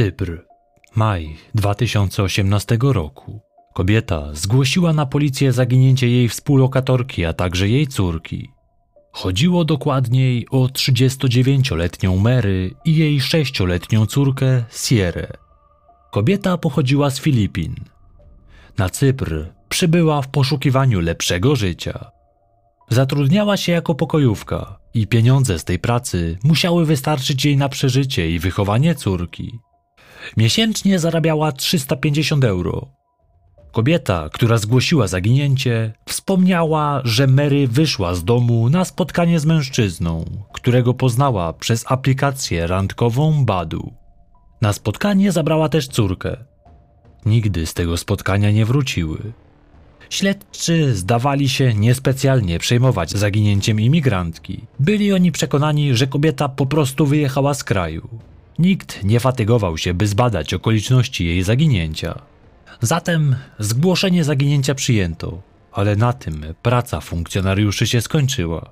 Cypr. Maj 2018 roku. Kobieta zgłosiła na policję zaginięcie jej współlokatorki, a także jej córki. Chodziło dokładniej o 39-letnią Mary i jej 6-letnią córkę Sierę. Kobieta pochodziła z Filipin. Na Cypr przybyła w poszukiwaniu lepszego życia. Zatrudniała się jako pokojówka i pieniądze z tej pracy musiały wystarczyć jej na przeżycie i wychowanie córki. Miesięcznie zarabiała 350 euro. Kobieta, która zgłosiła zaginięcie, wspomniała, że Mary wyszła z domu na spotkanie z mężczyzną, którego poznała przez aplikację randkową Badu. Na spotkanie zabrała też córkę. Nigdy z tego spotkania nie wróciły. Śledczy zdawali się niespecjalnie przejmować zaginięciem imigrantki. Byli oni przekonani, że kobieta po prostu wyjechała z kraju. Nikt nie fatygował się, by zbadać okoliczności jej zaginięcia. Zatem zgłoszenie zaginięcia przyjęto, ale na tym praca funkcjonariuszy się skończyła.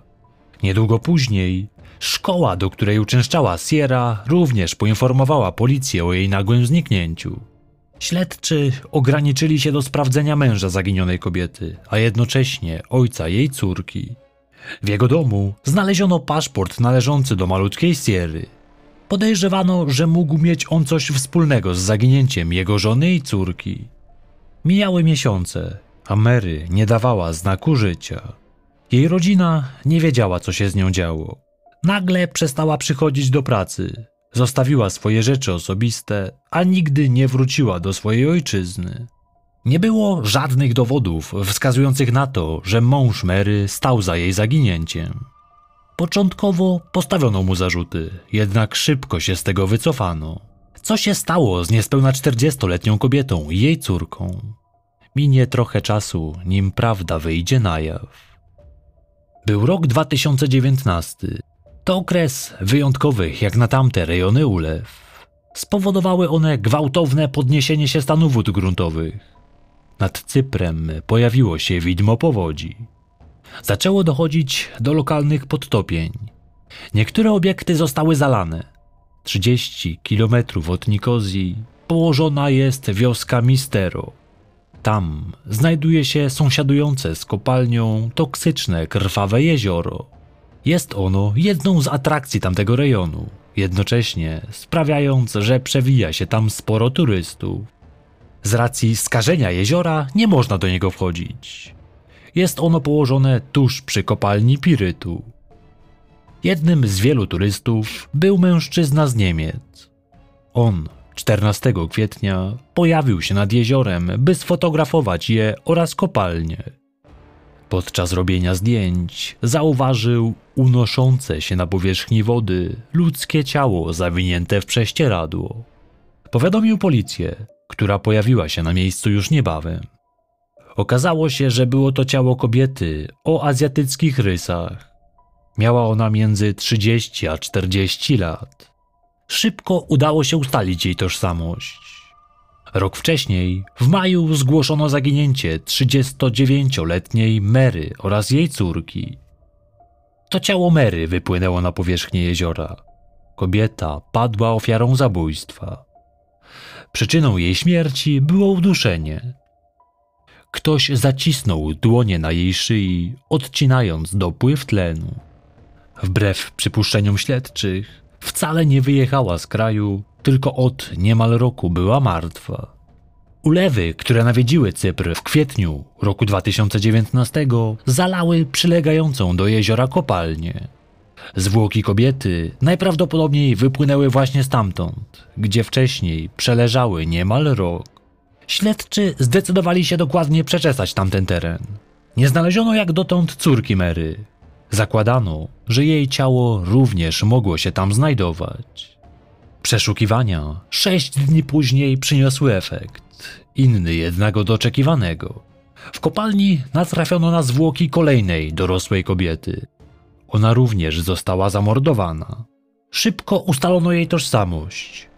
Niedługo później szkoła, do której uczęszczała Sierra, również poinformowała policję o jej nagłym zniknięciu. Śledczy ograniczyli się do sprawdzenia męża zaginionej kobiety, a jednocześnie ojca jej córki. W jego domu znaleziono paszport należący do malutkiej Sierry. Podejrzewano, że mógł mieć on coś wspólnego z zaginięciem jego żony i córki. Mijały miesiące, a Mary nie dawała znaku życia. Jej rodzina nie wiedziała, co się z nią działo. Nagle przestała przychodzić do pracy, zostawiła swoje rzeczy osobiste, a nigdy nie wróciła do swojej ojczyzny. Nie było żadnych dowodów wskazujących na to, że mąż Mary stał za jej zaginięciem. Początkowo postawiono mu zarzuty, jednak szybko się z tego wycofano. Co się stało z niespełna 40-letnią kobietą i jej córką? Minie trochę czasu, nim prawda wyjdzie na jaw. Był rok 2019. To okres wyjątkowych jak na tamte rejony ulew. Spowodowały one gwałtowne podniesienie się stanu wód gruntowych. Nad Cyprem pojawiło się widmo powodzi. Zaczęło dochodzić do lokalnych podtopień. Niektóre obiekty zostały zalane. 30 kilometrów od Nikozji położona jest wioska Mistero. Tam znajduje się sąsiadujące z kopalnią toksyczne krwawe jezioro. Jest ono jedną z atrakcji tamtego rejonu, jednocześnie sprawiając, że przewija się tam sporo turystów. Z racji skażenia jeziora nie można do niego wchodzić. Jest ono położone tuż przy kopalni pirytu. Jednym z wielu turystów był mężczyzna z Niemiec. On 14 kwietnia pojawił się nad jeziorem, by sfotografować je oraz kopalnie. Podczas robienia zdjęć zauważył unoszące się na powierzchni wody ludzkie ciało zawinięte w prześcieradło. Powiadomił policję, która pojawiła się na miejscu już niebawem. Okazało się, że było to ciało kobiety o azjatyckich rysach. Miała ona między 30 a 40 lat. Szybko udało się ustalić jej tożsamość. Rok wcześniej, w maju, zgłoszono zaginięcie 39-letniej Mary oraz jej córki. To ciało Mary wypłynęło na powierzchnię jeziora. Kobieta padła ofiarą zabójstwa. Przyczyną jej śmierci było uduszenie. Ktoś zacisnął dłonie na jej szyi, odcinając dopływ tlenu. Wbrew przypuszczeniom śledczych, wcale nie wyjechała z kraju, tylko od niemal roku była martwa. Ulewy, które nawiedziły Cypr w kwietniu roku 2019, zalały przylegającą do jeziora kopalnię. Zwłoki kobiety najprawdopodobniej wypłynęły właśnie stamtąd, gdzie wcześniej przeleżały niemal rok. Śledczy zdecydowali się dokładnie przeczesać tamten teren. Nie znaleziono jak dotąd córki Mary. Zakładano, że jej ciało również mogło się tam znajdować. Przeszukiwania sześć dni później przyniosły efekt, inny jednak od oczekiwanego. W kopalni natrafiono na zwłoki kolejnej dorosłej kobiety. Ona również została zamordowana. Szybko ustalono jej tożsamość.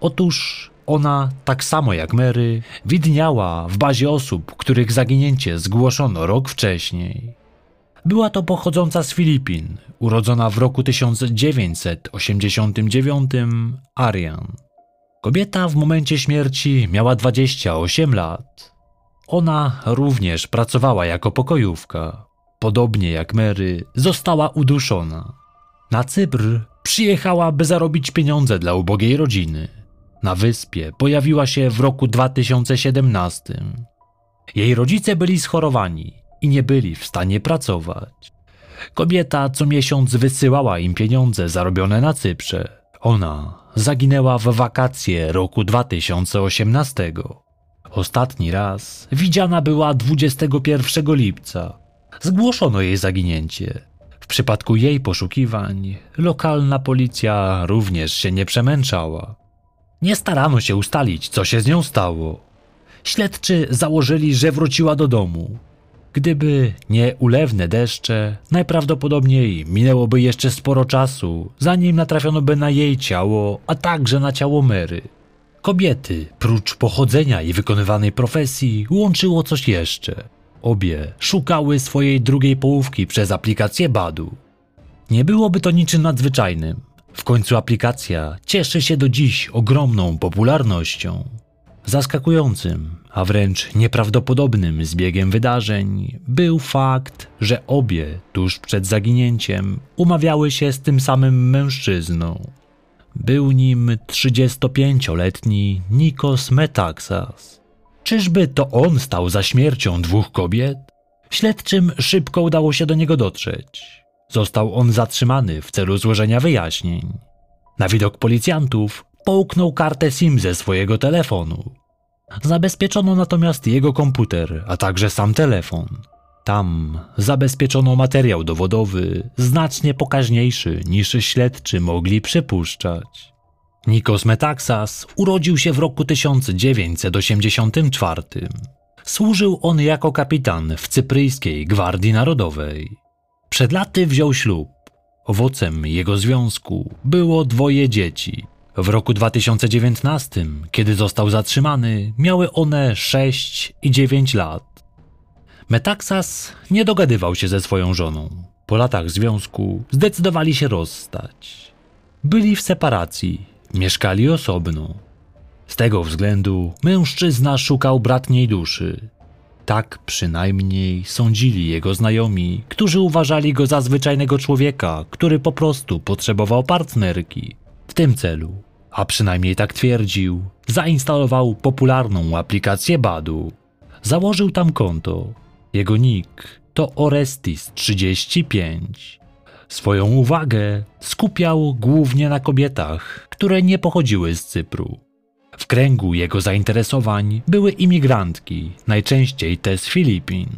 Otóż ona, tak samo jak Mary, widniała w bazie osób, których zaginięcie zgłoszono rok wcześniej. Była to pochodząca z Filipin, urodzona w roku 1989 Arian. Kobieta w momencie śmierci miała 28 lat. Ona również pracowała jako pokojówka. Podobnie jak Mary, została uduszona. Na Cypr przyjechała, by zarobić pieniądze dla ubogiej rodziny. Na wyspie pojawiła się w roku 2017. Jej rodzice byli schorowani i nie byli w stanie pracować. Kobieta co miesiąc wysyłała im pieniądze zarobione na Cyprze. Ona zaginęła w wakacje roku 2018. Ostatni raz widziana była 21 lipca. Zgłoszono jej zaginięcie. W przypadku jej poszukiwań lokalna policja również się nie przemęczała. Nie starano się ustalić, co się z nią stało. Śledczy założyli, że wróciła do domu. Gdyby nie ulewne deszcze, najprawdopodobniej minęłoby jeszcze sporo czasu, zanim natrafiono by na jej ciało, a także na ciało Mary. Kobiety, prócz pochodzenia i wykonywanej profesji, łączyło coś jeszcze. Obie szukały swojej drugiej połówki przez aplikację Badu. Nie byłoby to niczym nadzwyczajnym. W końcu aplikacja cieszy się do dziś ogromną popularnością. Zaskakującym, a wręcz nieprawdopodobnym zbiegiem wydarzeń był fakt, że obie tuż przed zaginięciem umawiały się z tym samym mężczyzną. Był nim 35-letni Nikos Metaxas. Czyżby to on stał za śmiercią dwóch kobiet? Śledczym szybko udało się do niego dotrzeć. Został on zatrzymany w celu złożenia wyjaśnień. Na widok policjantów połknął kartę SIM ze swojego telefonu. Zabezpieczono natomiast jego komputer, a także sam telefon. Tam zabezpieczono materiał dowodowy znacznie pokaźniejszy niż śledczy mogli przypuszczać. Nikos Metaxas urodził się w roku 1984. Służył on jako kapitan w cypryjskiej Gwardii Narodowej. Przed laty wziął ślub. Owocem jego związku było dwoje dzieci. W roku 2019, kiedy został zatrzymany, miały one 6 i 9 lat. Metaxas nie dogadywał się ze swoją żoną. Po latach związku zdecydowali się rozstać. Byli w separacji, mieszkali osobno. Z tego względu mężczyzna szukał bratniej duszy. Tak przynajmniej sądzili jego znajomi, którzy uważali go za zwyczajnego człowieka, który po prostu potrzebował partnerki. W tym celu, a przynajmniej tak twierdził, zainstalował popularną aplikację Badu. Założył tam konto. Jego nick to Orestis35. Swoją uwagę skupiał głównie na kobietach, które nie pochodziły z Cypru. W kręgu jego zainteresowań były imigrantki, najczęściej te z Filipin.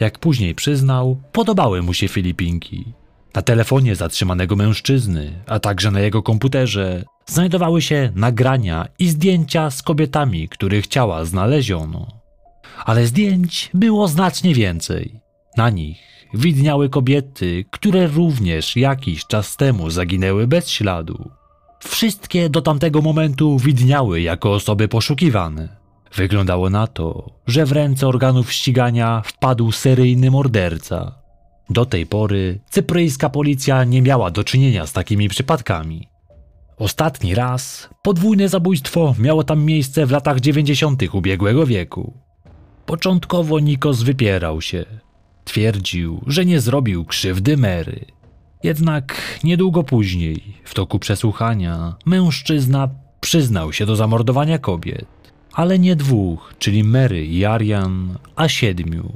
Jak później przyznał, podobały mu się Filipinki. Na telefonie zatrzymanego mężczyzny, a także na jego komputerze znajdowały się nagrania i zdjęcia z kobietami, których ciała znaleziono. Ale zdjęć było znacznie więcej. Na nich widniały kobiety, które również jakiś czas temu zaginęły bez śladu. Wszystkie do tamtego momentu widniały jako osoby poszukiwane. Wyglądało na to, że w ręce organów ścigania wpadł seryjny morderca. Do tej pory cypryjska policja nie miała do czynienia z takimi przypadkami. Ostatni raz podwójne zabójstwo miało tam miejsce w latach 90. ubiegłego wieku. Początkowo Nikos wypierał się. Twierdził, że nie zrobił krzywdy Mary. Jednak niedługo później, w toku przesłuchania, mężczyzna przyznał się do zamordowania kobiet, ale nie dwóch, czyli Mary i Arian, a siedmiu.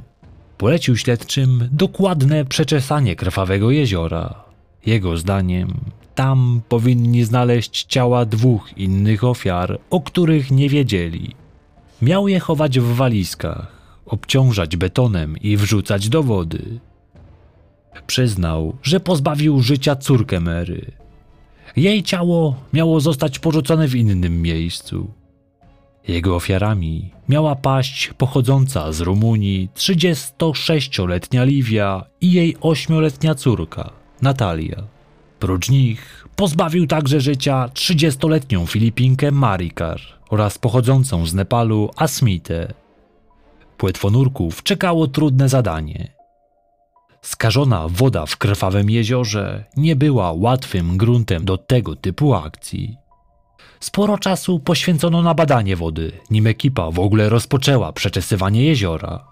Polecił śledczym dokładne przeczesanie krwawego jeziora. Jego zdaniem tam powinni znaleźć ciała dwóch innych ofiar, o których nie wiedzieli. Miał je chować w walizkach, obciążać betonem i wrzucać do wody. Przyznał, że pozbawił życia córkę Mary. Jej ciało miało zostać porzucone w innym miejscu. Jego ofiarami miała paść pochodząca z Rumunii 36-letnia Livia i jej 8-letnia córka, Natalia. Prócz nich pozbawił także życia 30-letnią Filipinkę Marikar oraz pochodzącą z Nepalu Asmitę. Płetwonurków czekało trudne zadanie – Skażona woda w krwawym jeziorze nie była łatwym gruntem do tego typu akcji. Sporo czasu poświęcono na badanie wody, nim ekipa w ogóle rozpoczęła przeczesywanie jeziora.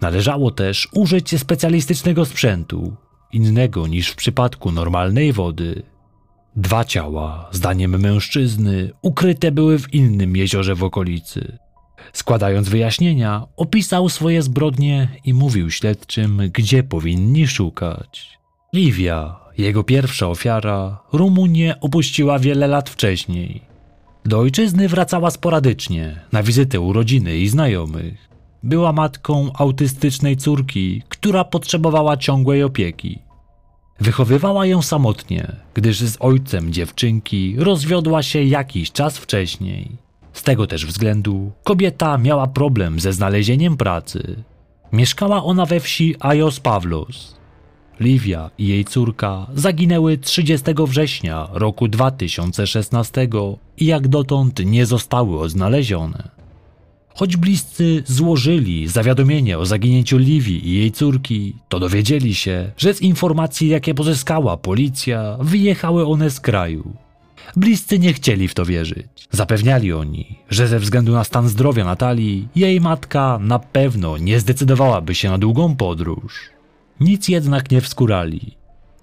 Należało też użyć specjalistycznego sprzętu, innego niż w przypadku normalnej wody. Dwa ciała, zdaniem mężczyzny, ukryte były w innym jeziorze w okolicy. Składając wyjaśnienia, opisał swoje zbrodnie i mówił śledczym, gdzie powinni szukać. Livia, jego pierwsza ofiara, Rumunię opuściła wiele lat wcześniej. Do ojczyzny wracała sporadycznie, na wizytę u rodziny i znajomych. Była matką autystycznej córki, która potrzebowała ciągłej opieki. Wychowywała ją samotnie, gdyż z ojcem dziewczynki rozwiodła się jakiś czas wcześniej. Z tego też względu kobieta miała problem ze znalezieniem pracy. Mieszkała ona we wsi Ajos Pawlos. Livia i jej córka zaginęły 30 września roku 2016 i jak dotąd nie zostały odnalezione. Choć bliscy złożyli zawiadomienie o zaginięciu Livi i jej córki, to dowiedzieli się, że z informacji, jakie pozyskała policja, wyjechały one z kraju. Bliscy nie chcieli w to wierzyć. Zapewniali oni, że ze względu na stan zdrowia Natalii, jej matka na pewno nie zdecydowałaby się na długą podróż. Nic jednak nie wskurali.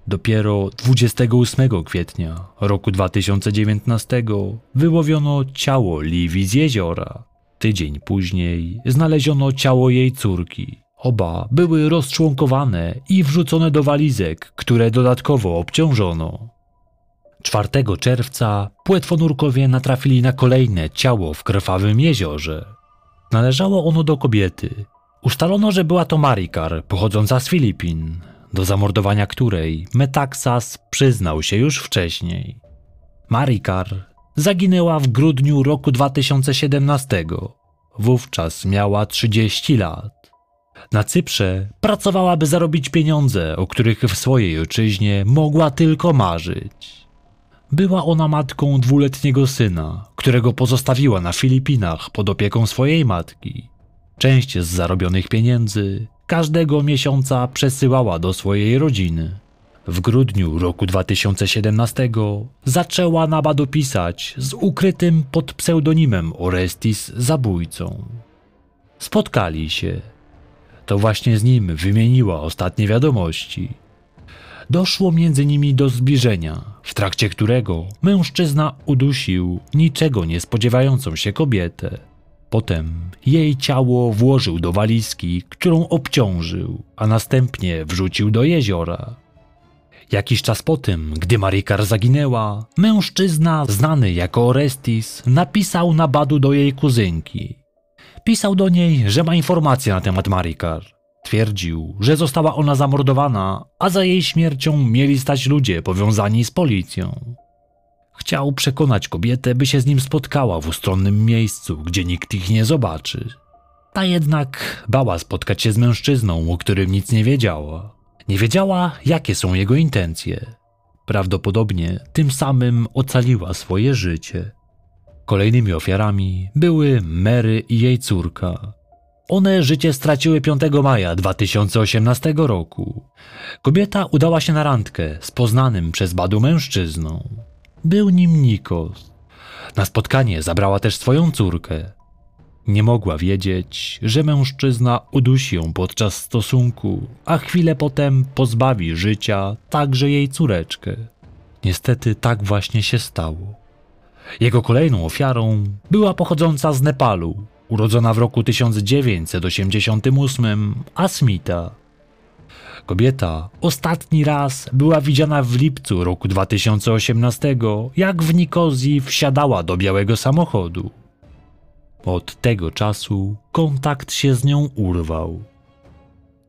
Dopiero 28 kwietnia roku 2019 wyłowiono ciało Livi z jeziora. Tydzień później znaleziono ciało jej córki. Oba były rozczłonkowane i wrzucone do walizek, które dodatkowo obciążono. 4 czerwca płetwonurkowie natrafili na kolejne ciało w krwawym jeziorze. Należało ono do kobiety. Ustalono, że była to Marikar, pochodząca z Filipin, do zamordowania której Metaxas przyznał się już wcześniej. Marikar zaginęła w grudniu roku 2017. Wówczas miała 30 lat. Na Cyprze pracowała, by zarobić pieniądze, o których w swojej ojczyźnie mogła tylko marzyć. Była ona matką dwuletniego syna, którego pozostawiła na Filipinach pod opieką swojej matki. Część z zarobionych pieniędzy każdego miesiąca przesyłała do swojej rodziny. W grudniu roku 2017 zaczęła na Badu pisać z ukrytym pod pseudonimem Orestis zabójcą. Spotkali się. To właśnie z nim wymieniła ostatnie wiadomości. Doszło między nimi do zbliżenia, w trakcie którego mężczyzna udusił niczego nie spodziewającą się kobietę. Potem jej ciało włożył do walizki, którą obciążył, a następnie wrzucił do jeziora. Jakiś czas po tym, gdy Marikar zaginęła, mężczyzna znany jako Orestis napisał na badu do jej kuzynki. Pisał do niej, że ma informacje na temat Marikar. Twierdził, że została ona zamordowana, a za jej śmiercią mieli stać ludzie powiązani z policją. Chciał przekonać kobietę, by się z nim spotkała w ustronnym miejscu, gdzie nikt ich nie zobaczy. Ta jednak bała spotkać się z mężczyzną, o którym nic nie wiedziała. Nie wiedziała, jakie są jego intencje. Prawdopodobnie tym samym ocaliła swoje życie. Kolejnymi ofiarami były Mary i jej córka. One życie straciły 5 maja 2018 roku. Kobieta udała się na randkę z poznanym przez Badu mężczyzną. Był nim Nikos. Na spotkanie zabrała też swoją córkę. Nie mogła wiedzieć, że mężczyzna udusi ją podczas stosunku, a chwilę potem pozbawi życia także jej córeczkę. Niestety tak właśnie się stało. Jego kolejną ofiarą była pochodząca z Nepalu, urodzona w roku 1988 Asmita. Kobieta ostatni raz była widziana w lipcu roku 2018, jak w Nikozji wsiadała do białego samochodu. Od tego czasu kontakt się z nią urwał.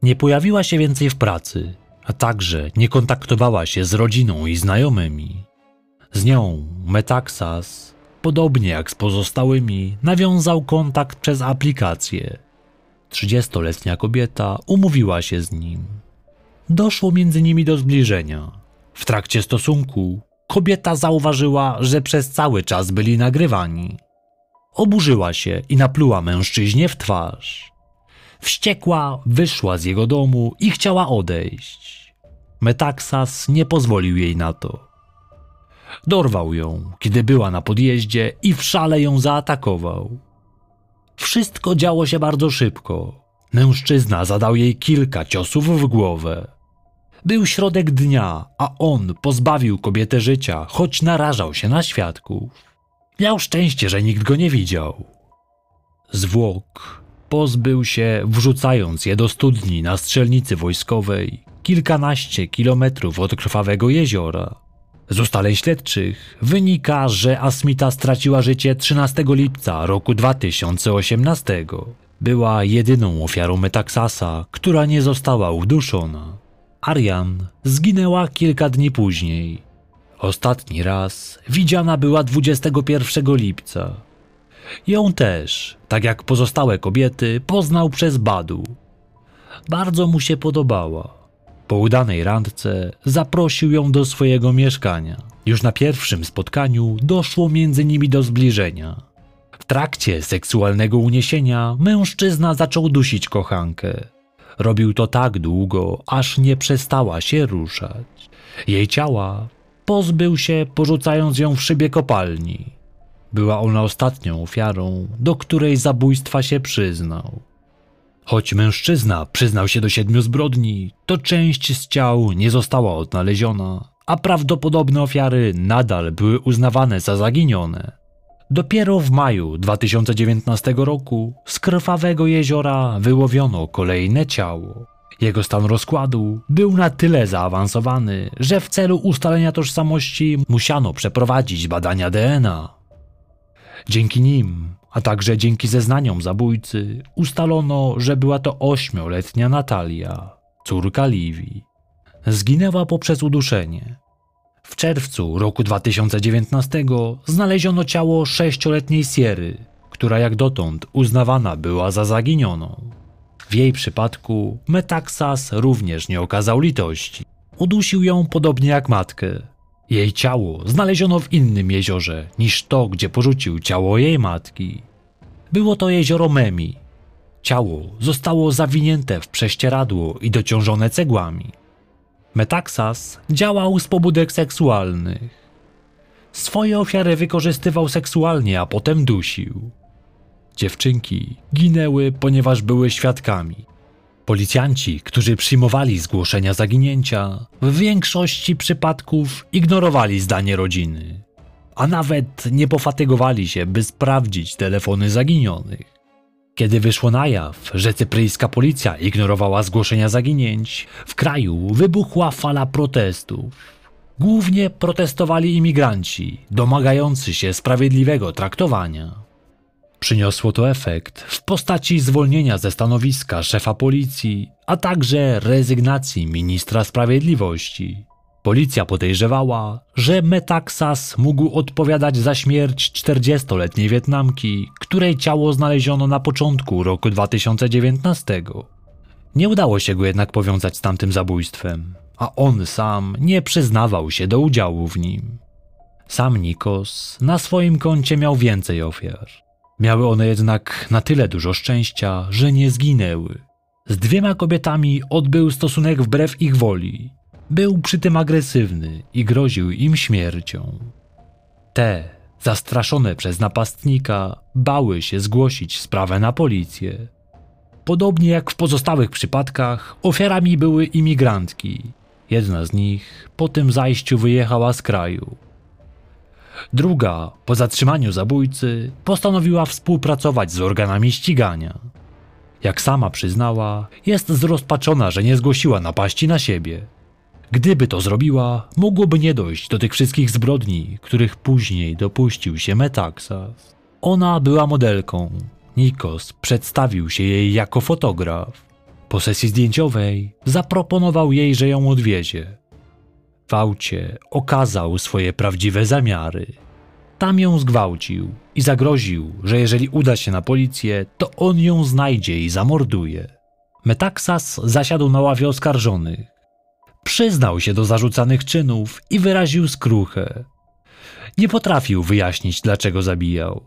Nie pojawiła się więcej w pracy, a także nie kontaktowała się z rodziną i znajomymi. Z nią Metaxas, podobnie jak z pozostałymi, nawiązał kontakt przez aplikację. Trzydziestoletnia kobieta umówiła się z nim. Doszło między nimi do zbliżenia. W trakcie stosunku kobieta zauważyła, że przez cały czas byli nagrywani. Oburzyła się i napluła mężczyźnie w twarz. Wściekła wyszła z jego domu i chciała odejść. Metaxas nie pozwolił jej na to. Dorwał ją, kiedy była na podjeździe i w szale ją zaatakował. Wszystko działo się bardzo szybko. Mężczyzna zadał jej kilka ciosów w głowę. Był środek dnia, a on pozbawił kobietę życia, choć narażał się na świadków. Miał szczęście, że nikt go nie widział. Zwłok pozbył się, wrzucając je do studni na strzelnicy wojskowej, kilkanaście kilometrów od krwawego jeziora. Z ustaleń śledczych wynika, że Asmita straciła życie 13 lipca roku 2018. Była jedyną ofiarą Metaxasa, która nie została uduszona. Arian zginęła kilka dni później. Ostatni raz widziana była 21 lipca. Ją też, tak jak pozostałe kobiety, poznał przez Badu. Bardzo mu się podobała. Po udanej randce zaprosił ją do swojego mieszkania. Już na pierwszym spotkaniu doszło między nimi do zbliżenia. W trakcie seksualnego uniesienia mężczyzna zaczął dusić kochankę. Robił to tak długo, aż nie przestała się ruszać. Jej ciała pozbył się, porzucając ją w szybie kopalni. Była ona ostatnią ofiarą, do której zabójstwa się przyznał. Choć mężczyzna przyznał się do siedmiu zbrodni, to część z ciał nie została odnaleziona, a prawdopodobne ofiary nadal były uznawane za zaginione. Dopiero w maju 2019 roku z krwawego jeziora wyłowiono kolejne ciało. Jego stan rozkładu był na tyle zaawansowany, że w celu ustalenia tożsamości musiano przeprowadzić badania DNA. Dzięki nim, a także dzięki zeznaniom zabójcy, ustalono, że była to ośmioletnia Natalia, córka Livi. Zginęła poprzez uduszenie. W czerwcu roku 2019 znaleziono ciało sześcioletniej Siery, która jak dotąd uznawana była za zaginioną. W jej przypadku Metaxas również nie okazał litości. Udusił ją podobnie jak matkę. Jej ciało znaleziono w innym jeziorze niż to, gdzie porzucił ciało jej matki. Było to jezioro Memi. Ciało zostało zawinięte w prześcieradło i dociążone cegłami. Metaxas działał z pobudek seksualnych. Swoje ofiary wykorzystywał seksualnie, a potem dusił. Dziewczynki ginęły, ponieważ były świadkami. Policjanci, którzy przyjmowali zgłoszenia zaginięcia, w większości przypadków ignorowali zdanie rodziny, a nawet nie pofatygowali się, by sprawdzić telefony zaginionych. Kiedy wyszło na jaw, że cypryjska policja ignorowała zgłoszenia zaginięć, w kraju wybuchła fala protestów. Głównie protestowali imigranci, domagający się sprawiedliwego traktowania. Przyniosło to efekt w postaci zwolnienia ze stanowiska szefa policji, a także rezygnacji ministra sprawiedliwości. Policja podejrzewała, że Metaxas mógł odpowiadać za śmierć 40-letniej Wietnamki, której ciało znaleziono na początku roku 2019. Nie udało się go jednak powiązać z tamtym zabójstwem, a on sam nie przyznawał się do udziału w nim. Sam Nikos na swoim koncie miał więcej ofiar. Miały one jednak na tyle dużo szczęścia, że nie zginęły. Z dwiema kobietami odbył stosunek wbrew ich woli. Był przy tym agresywny i groził im śmiercią. Te, zastraszone przez napastnika, bały się zgłosić sprawę na policję. Podobnie jak w pozostałych przypadkach, ofiarami były imigrantki. Jedna z nich po tym zajściu wyjechała z kraju. Druga, po zatrzymaniu zabójcy, postanowiła współpracować z organami ścigania. Jak sama przyznała, jest zrozpaczona, że nie zgłosiła napaści na siebie. Gdyby to zrobiła, mogłoby nie dojść do tych wszystkich zbrodni, których później dopuścił się Metaxas. Ona była modelką. Nikos przedstawił się jej jako fotograf. Po sesji zdjęciowej zaproponował jej, że ją odwiezie. W aucie okazał swoje prawdziwe zamiary. Tam ją zgwałcił i zagroził, że jeżeli uda się na policję, to on ją znajdzie i zamorduje. Metaxas zasiadł na ławie oskarżonych. Przyznał się do zarzucanych czynów i wyraził skruchę. Nie potrafił wyjaśnić, dlaczego zabijał.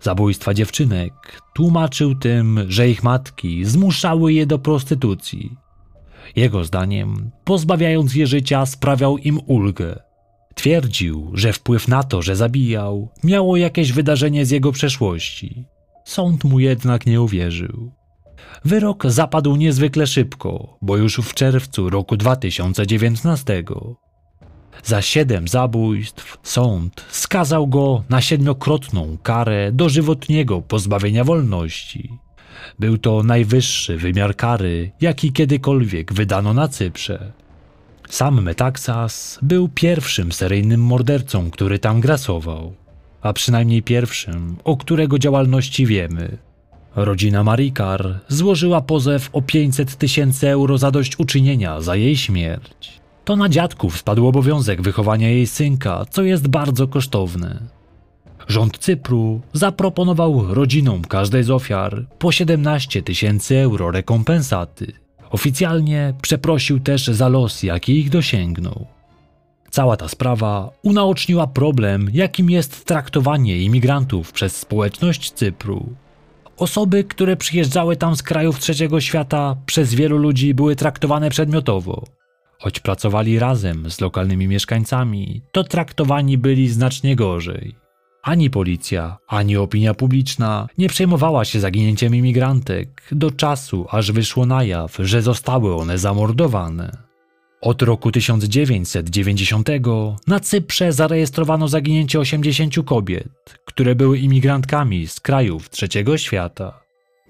Zabójstwa dziewczynek tłumaczył tym, że ich matki zmuszały je do prostytucji. Jego zdaniem, pozbawiając je życia, sprawiał im ulgę. Twierdził, że wpływ na to, że zabijał, miało jakieś wydarzenie z jego przeszłości. Sąd mu jednak nie uwierzył. Wyrok zapadł niezwykle szybko, bo już w czerwcu roku 2019 za siedem zabójstw sąd skazał go na siedmiokrotną karę dożywotniego pozbawienia wolności. Był to najwyższy wymiar kary, jaki kiedykolwiek wydano na Cyprze. Sam Metaxas był pierwszym seryjnym mordercą, który tam grasował, a przynajmniej pierwszym, o którego działalności wiemy. Rodzina Marikar złożyła pozew o 500 tysięcy euro zadośćuczynienia za jej śmierć. To na dziadków spadł obowiązek wychowania jej synka, co jest bardzo kosztowne. Rząd Cypru zaproponował rodzinom każdej z ofiar po 17 tysięcy euro rekompensaty. Oficjalnie przeprosił też za los, jaki ich dosięgnął. Cała ta sprawa unaoczniła problem, jakim jest traktowanie imigrantów przez społeczność Cypru. Osoby, które przyjeżdżały tam z krajów trzeciego świata, przez wielu ludzi były traktowane przedmiotowo. Choć pracowali razem z lokalnymi mieszkańcami, to traktowani byli znacznie gorzej. Ani policja, ani opinia publiczna nie przejmowała się zaginięciem imigrantek do czasu, aż wyszło na jaw, że zostały one zamordowane. Od roku 1990 na Cyprze zarejestrowano zaginięcie 80 kobiet, które były imigrantkami z krajów trzeciego świata.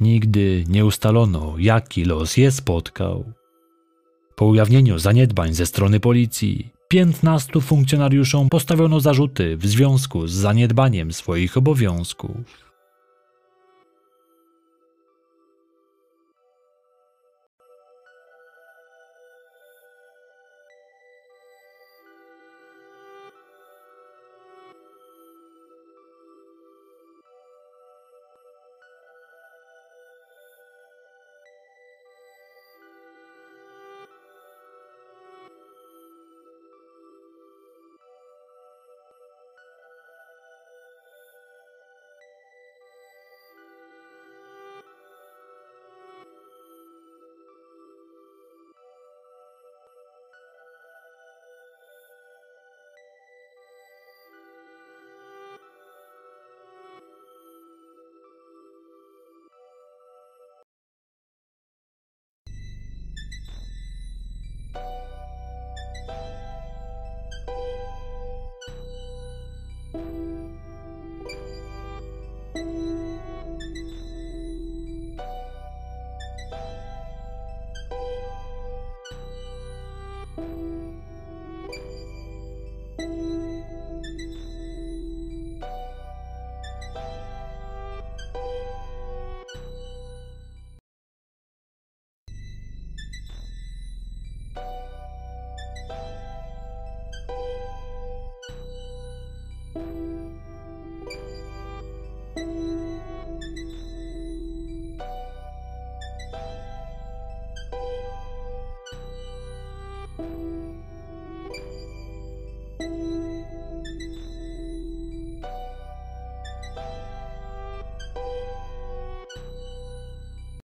Nigdy nie ustalono, jaki los je spotkał. Po ujawnieniu zaniedbań ze strony policji, 15 funkcjonariuszom postawiono zarzuty w związku z zaniedbaniem swoich obowiązków.